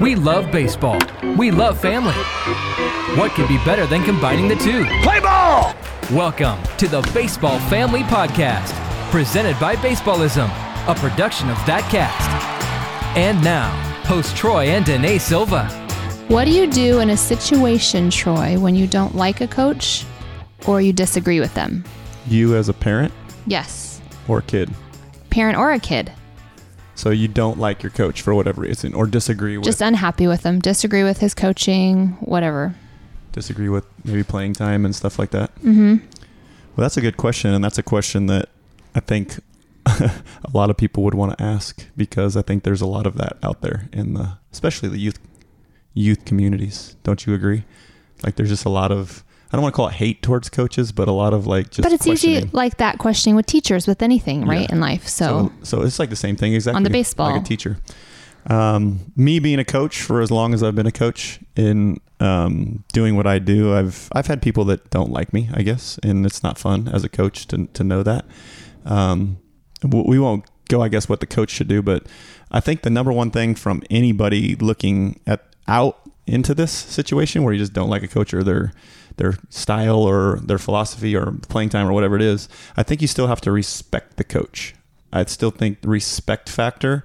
We love baseball. We love family. What could be better than combining the two? Play ball! Welcome to the Baseball Family Podcast, presented by Baseballism, a production of ThatCast. And now, host Troy and Danae Silva. What do you do in a situation, Troy, when you don't like a coach or you disagree with them? You as a parent Yes, or kid. parent or a kid. So you don't like your coach for whatever reason or disagree with Just unhappy with him, disagree with his coaching, whatever. disagree with maybe playing time and stuff like that. Mm-hmm. Well, that's a good question and that's a question that I think a lot of people would want to ask because I think there's a lot of that out there in the especially the youth youth communities. Don't you agree? Like there's just a lot of I don't want to call it hate towards coaches, but a lot of like just But it's easy like that questioning with teachers, with anything, right, Yeah. in life. So, so it's like the same thing exactly on the baseball. like a teacher um, me being a coach for as long as i've been a coach in um, doing what i do i've i've had people that don't like me i guess and it's not fun as a coach to, to know that um, we won't go i guess what the coach should do but i think the number one thing from anybody looking at out into this situation where you just don't like a coach or their their style or their philosophy or playing time or whatever it is i think you still have to respect the coach i still think the respect factor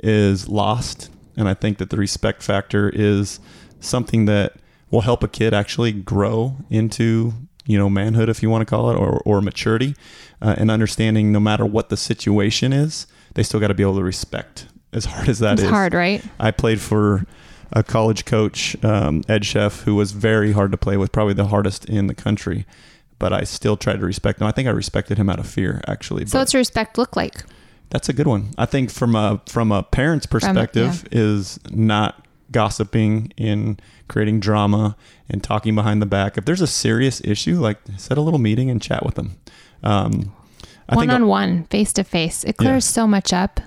is lost and i think that the respect factor is something that will help a kid actually grow into you know manhood if you want to call it or, or maturity uh, and understanding no matter what the situation is they still got to be able to respect as hard as that it's is. hard, right? I played for a college coach, um, Ed Chef, who was very hard to play with, probably the hardest in the country. But I still tried to respect him. I think I respected him out of fear, actually. So, but what's respect look like? that's a good one. I think from a from a parent's perspective is not gossiping and creating drama and talking behind the back. If there's a serious issue, like set a little meeting and chat with them. Um, I One think on one, face to face. It clears so much up.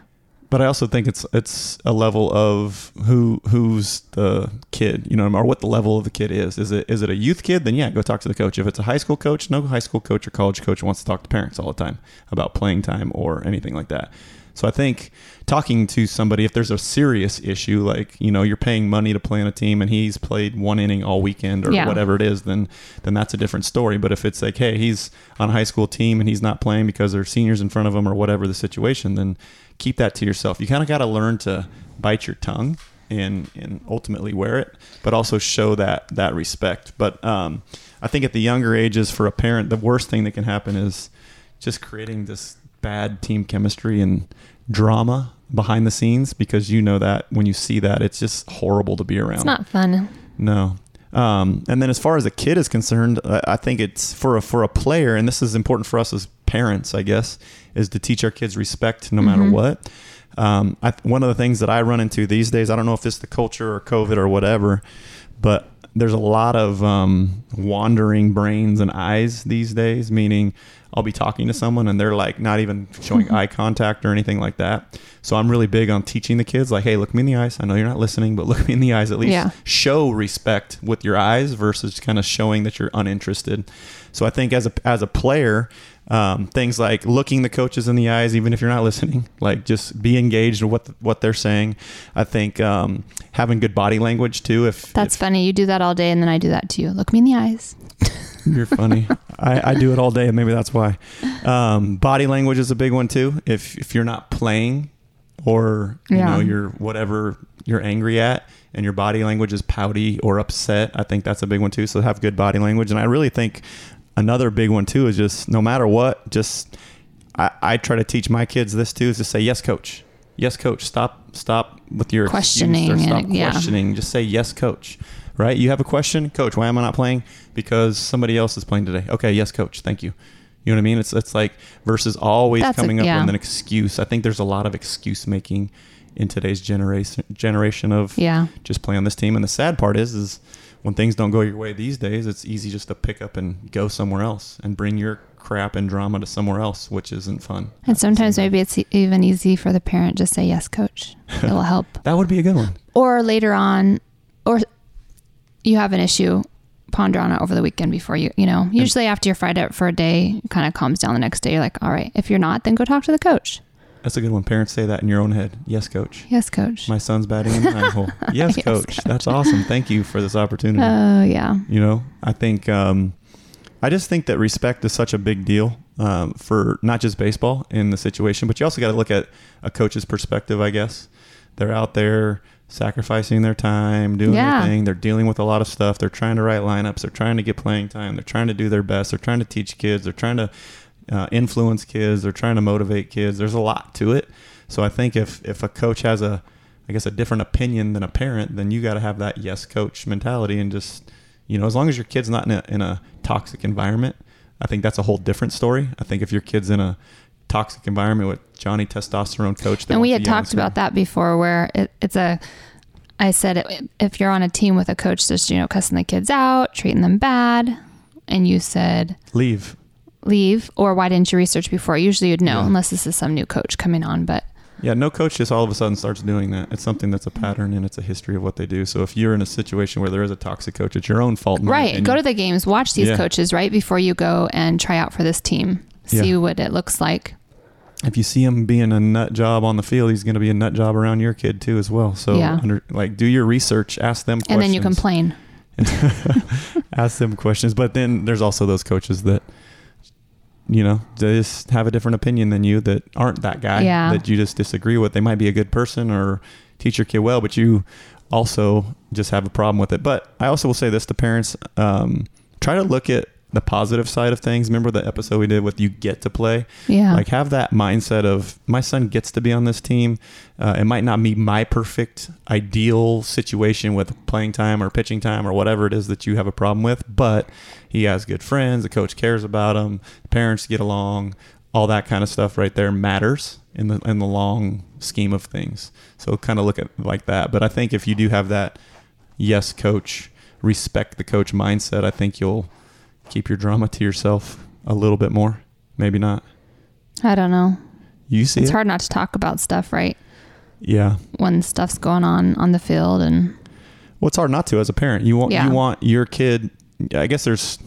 But I also think it's it's a level of who who's the kid, you know, or what the level of the kid is. Is it is it a youth kid? Then yeah, go talk to the coach. If it's a high school coach, no high school coach or college coach wants to talk to parents all the time about playing time or anything like that. So I think talking to somebody if there's a serious issue like you know you're paying money to play on a team and he's played one inning all weekend or Yeah. whatever it is, then then that's a different story. But if it's like hey he's on a high school team and he's not playing because there's seniors in front of him or whatever the situation, then keep that to yourself. You kind of got to learn to bite your tongue and and ultimately wear it, but also show that that respect. But um, I think at the younger ages, for a parent, the worst thing that can happen is just creating this bad team chemistry and drama behind the scenes because you know that when you see that, it's just horrible to be around. It's not fun. No. Um, and then as far as a kid is concerned, I I think it's for a, for a player, and this is important for us as parents, I guess, is to teach our kids respect no matter what. Um, I, one of the things that I run into these days, I don't know if it's the culture or COVID or whatever, but there's a lot of um, wandering brains and eyes these days, meaning I'll be talking to someone and they're like not even showing eye contact or anything like that. So I'm really big on teaching the kids, like, hey, look me in the eyes. I know you're not listening, but look me in the eyes at least. Yeah. Show respect with your eyes versus kind of showing that you're uninterested. So I think as a as a player, um, things like looking the coaches in the eyes, even if you're not listening, like just be engaged in what what they're saying. I think um, having good body language too. If That's if funny. You do that all day, and then I do that to you. Look me in the eyes. you're funny, I, I do it all day, and maybe that's why. Um, body language is a big one too. If if you're not playing, or you Yeah. know you're whatever you're angry at, and your body language is pouty or upset, I think that's a big one too. So have good body language, and I really think another big one too is just no matter what, just I, I try to teach my kids this too is to say yes, coach. Yes, coach. Stop, stop with your Questioning stop and- yeah. questioning. Just say yes, coach. Right? You have a question, coach. Why am I not playing? Because somebody else is playing today. Okay, yes, coach. Thank you. You know what I mean? It's it's like versus always That's a- coming up yeah. with an excuse. I think there's a lot of excuse making in today's generation generation of Yeah. just play on this team. And the sad part is, is when things don't go your way these days, it's easy just to pick up and go somewhere else and bring your crap and drama to somewhere else, which isn't fun. And sometimes maybe it's even easy for the parent just say yes, coach. It will help. That would be a good one. or later on, or you have an issue, ponder on it over the weekend before you, you know, usually after you're fried out for a day, it kind of calms down the next day. You're like, all right, if you're not, then go talk to the coach. That's a good one. Parents say that in your own head. Yes, coach. Yes, coach. My son's batting in the nine hole. Yes, Yes, coach. That's awesome. Thank you for this opportunity. Oh, yeah. You know, I think um, I just think that respect is such a big deal um, for not just baseball in the situation, but you also got to look at a coach's perspective. I guess they're out there sacrificing their time, doing Yeah. their thing. They're dealing with a lot of stuff. They're trying to write lineups. They're trying to get playing time. They're trying to do their best. They're trying to teach kids. They're trying to uh, influence kids. They're trying to motivate kids. There's a lot to it. So I think if if a coach has a I guess a different opinion than a parent, then you got to have that yes coach mentality and just you know as long as your kid's not in a in a toxic environment, I think that's a whole different story. I think if your kid's in a toxic environment with Johnny testosterone coach, and we had talked about that before where it, it's a i said it, if you're on a team with a coach that's you know cussing the kids out treating them bad and you said Leave. Leave or why didn't you research before usually you'd know Yeah. unless this is some new coach coming on but Yeah, no coach just all of a sudden starts doing that. It's something that's a pattern and it's a history of what they do. So if you're in a situation where there is a toxic coach, it's your own fault. right go to the games watch these Yeah. coaches right before you go and try out for this team see Yeah. what it looks like if you see him being a nut job on the field, he's going to be a nut job around your kid too as well. So Yeah. under, like do your research, ask them questions. and then you complain ask them questions. But then there's also those coaches that you know, they just have a different opinion than you that aren't that guy Yeah. that you just disagree with. They might be a good person or teach your kid well, but you also just have a problem with it. But I also will say this to parents, um, try to look at the positive side of things. Remember the episode we did with you get to play? yeah Like have that mindset of my son gets to be on this team. Uh, it might not be my perfect ideal situation with playing time or pitching time or whatever it is that you have a problem with, but he has good friends. The coach cares about him. Parents get along. All that kind of stuff right there matters in the in the long scheme of things. So kind of look at it like that. But I think if you do have that yes coach, respect the coach mindset, I think you'll keep your drama to yourself a little bit more. Maybe not. i don't know You see it's it? hard not to talk about stuff right Yeah. when stuff's going on on the field and Well, it's hard not to as a parent. You want Yeah. you want your kid. I guess there's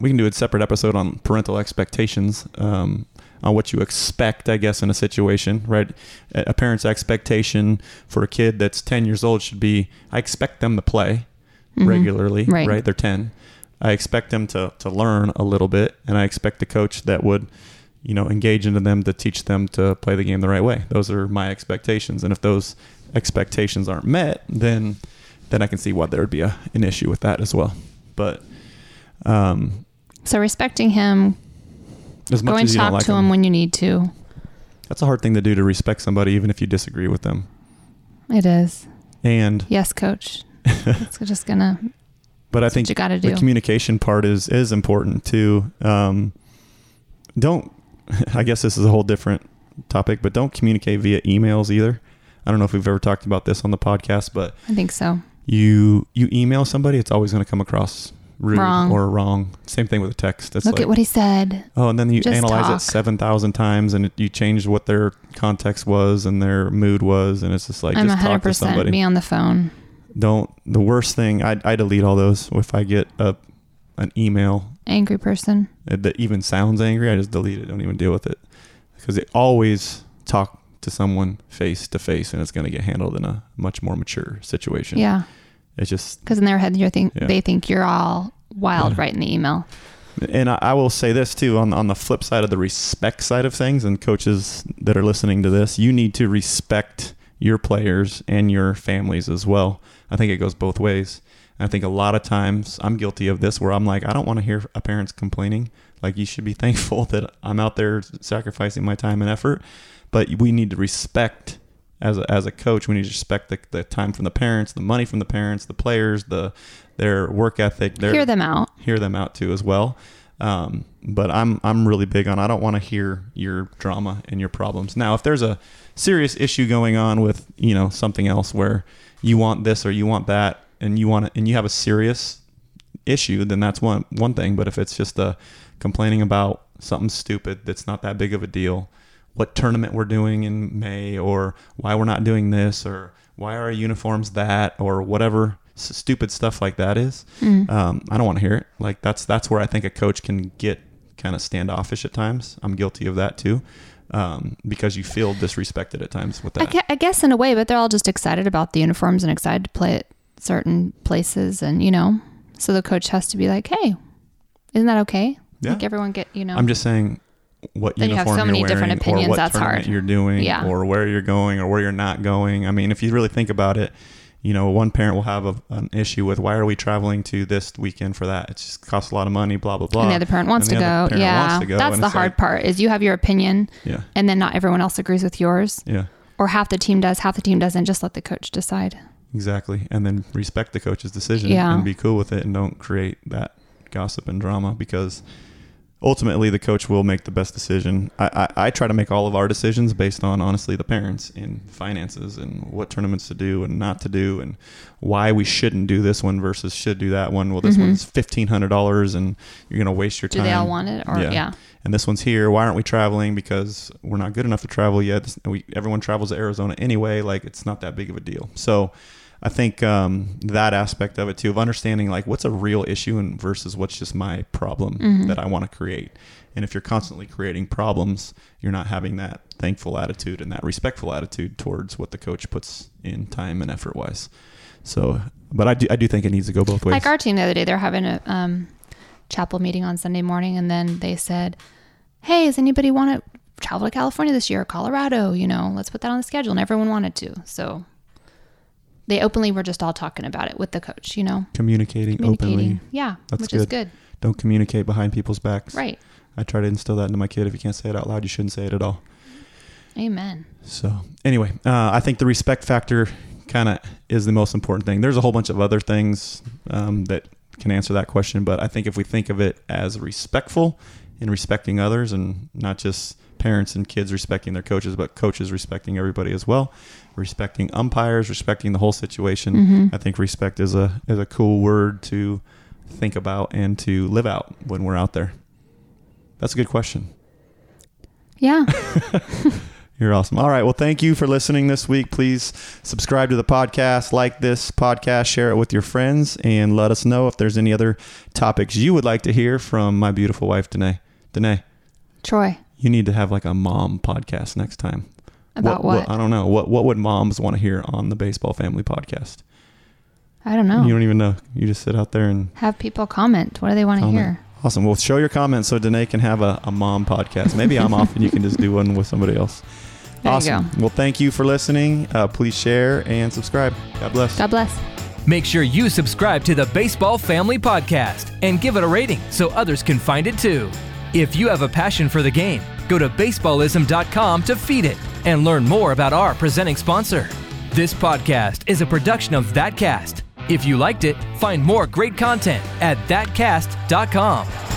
we can do a separate episode on parental expectations, um, on what you expect. I guess in a situation, right? A parent's expectation for a kid that's ten years old should be: I expect them to play Mhm. regularly, Right. right. They're ten. I expect them to to learn a little bit, and I expect a coach that would. You know, engage into them to teach them to play the game the right way. Those are my expectations, and if those expectations aren't met, then then I can see why there would be a, an issue with that as well. But um, so respecting him as much going as to talk like to them, him when you need to that's a hard thing to do to respect somebody, even if you disagree with them. it is And yes coach it's just gonna but I think you gotta the communication part is is important too. Um, don't I guess this is a whole different topic, but don't communicate via emails either. I don't know if we've ever talked about this on the podcast, but i think so you you email somebody, it's always going to come across rude Wrong. or wrong. Same thing with a text. It's look like, at what he said Oh, and then you Just analyze talk. it seven thousand times, and it, you change what their context was and their mood was, and it's just like i'm just talk to 100% somebody. be on the phone Don't. The worst thing, I, I delete all those. If I get a an email angry person uh, that even sounds angry, I just delete it. Don't even deal with it because they always talk to someone face to face, and it's going to get handled in a much more mature situation. yeah It's just because in their head you're think Yeah. they think you're all wild Yeah. right in the email And I, I will say this too on on the flip side of the respect side of things, and coaches that are listening to this, you need to respect your players and your families as well. I think it goes both ways. And I think a lot of times I'm guilty of this, where I'm like, I don't want to hear a parents complaining. Like you should be thankful that I'm out there sacrificing my time and effort, but we need to respect as a, as a coach, we need to respect the, the time from the parents, the money from the parents, the players, the their work ethic, their hear them out hear them out too as well. Um, but I'm I'm really big on I don't want to hear your drama and your problems. Now, if there's a serious issue going on with you know something else where you want this or you want that and you want and you have a serious issue, then that's one one thing. But if it's just a complaining about something stupid that's not that big of a deal, what tournament we're doing in May or why we're not doing this or why are our uniforms that or whatever stupid stuff like that is, Mm. um, I don't want to hear it. Like that's that's where I think a coach can get kind of standoffish at times. I'm guilty of that too. um, because you feel disrespected at times with I, that. I guess in a way, but they're all just excited about the uniforms and excited to play at certain places, and you know, so the coach has to be like, "Hey, isn't that okay? Yeah. Like everyone get you know." I'm just saying what Then you have so many you're different opinions, or what that's hard. you're doing Yeah. or where you're going or where you're not going. I mean, if you really think about it, you know, one parent will have a, an issue with why are we traveling to this weekend for that? It just costs a lot of money, blah blah blah. and the other parent wants to other go. parent Yeah, wants to go, that's the hard like- part. Is you have your opinion, Yeah, and then not everyone else agrees with yours, yeah, or half the team does, half the team doesn't. Just let the coach decide. exactly. And then respect the coach's decision Yeah. and be cool with it, and don't create that gossip and drama because ultimately the coach will make the best decision. I, I, I try to make all of our decisions based on honestly the parents and finances and what tournaments to do and not to do and why we shouldn't do this one versus should do that one. Well, this Mhm. one's fifteen hundred dollars and you're gonna waste your time. Do they all want it, or Yeah. yeah? And this one's here. Why aren't we traveling? Because we're not good enough to travel yet. We, everyone travels to Arizona anyway. Like it's not that big of a deal. So I think um, that aspect of it too, of understanding like what's a real issue and versus what's just my problem Mhm. that I want to create. And if you're constantly creating problems, you're not having that thankful attitude and that respectful attitude towards what the coach puts in time and effort wise. So, but I do, I do think it needs to go both ways. Like our team the other day, they're having a um, chapel meeting on Sunday morning, and then they said, "Hey, does anybody want to travel to California this year, or Colorado? You know, let's put that on the schedule." And everyone wanted to, so they openly were just all talking about it with the coach. You know, communicating, communicating. openly. Yeah, That's which is good. good. Don't communicate behind people's backs. Right. I try to instill that into my kid. If you can't say it out loud, you shouldn't say it at all. Amen. So anyway, uh, I think the respect factor kind of is the most important thing. There's a whole bunch of other things um, that can answer that question, but I think if we think of it as respectful and respecting others, and not just parents and kids respecting their coaches, but coaches respecting everybody as well, respecting umpires, respecting the whole situation. Mhm. I think respect is a is a cool word to think about and to live out when we're out there. That's a good question. Yeah. You're awesome. All right. Well, thank you for listening this week. Please subscribe to the podcast, like this podcast, share it with your friends, and let us know if there's any other topics you would like to hear from my beautiful wife, Danae. Danae, Troy, you need to have like a mom podcast next time. about what? I don't know. What What would moms want to hear on the Baseball Family podcast? I don't know. You don't even know. You just sit out there and Have people comment. What do they want to hear? Awesome. Well, show your comments so Danae can have a, a mom podcast. Maybe I'm off and you can just do one with somebody else. There you awesome. go. Well, thank you for listening. Uh, please share and subscribe. God bless. God bless. Make sure you subscribe to the Baseball Family Podcast and give it a rating so others can find it too. If you have a passion for the game, go to baseballism.com to feed it and learn more about our presenting sponsor. This podcast is a production of ThatCast. If you liked it, find more great content at thatcast.com.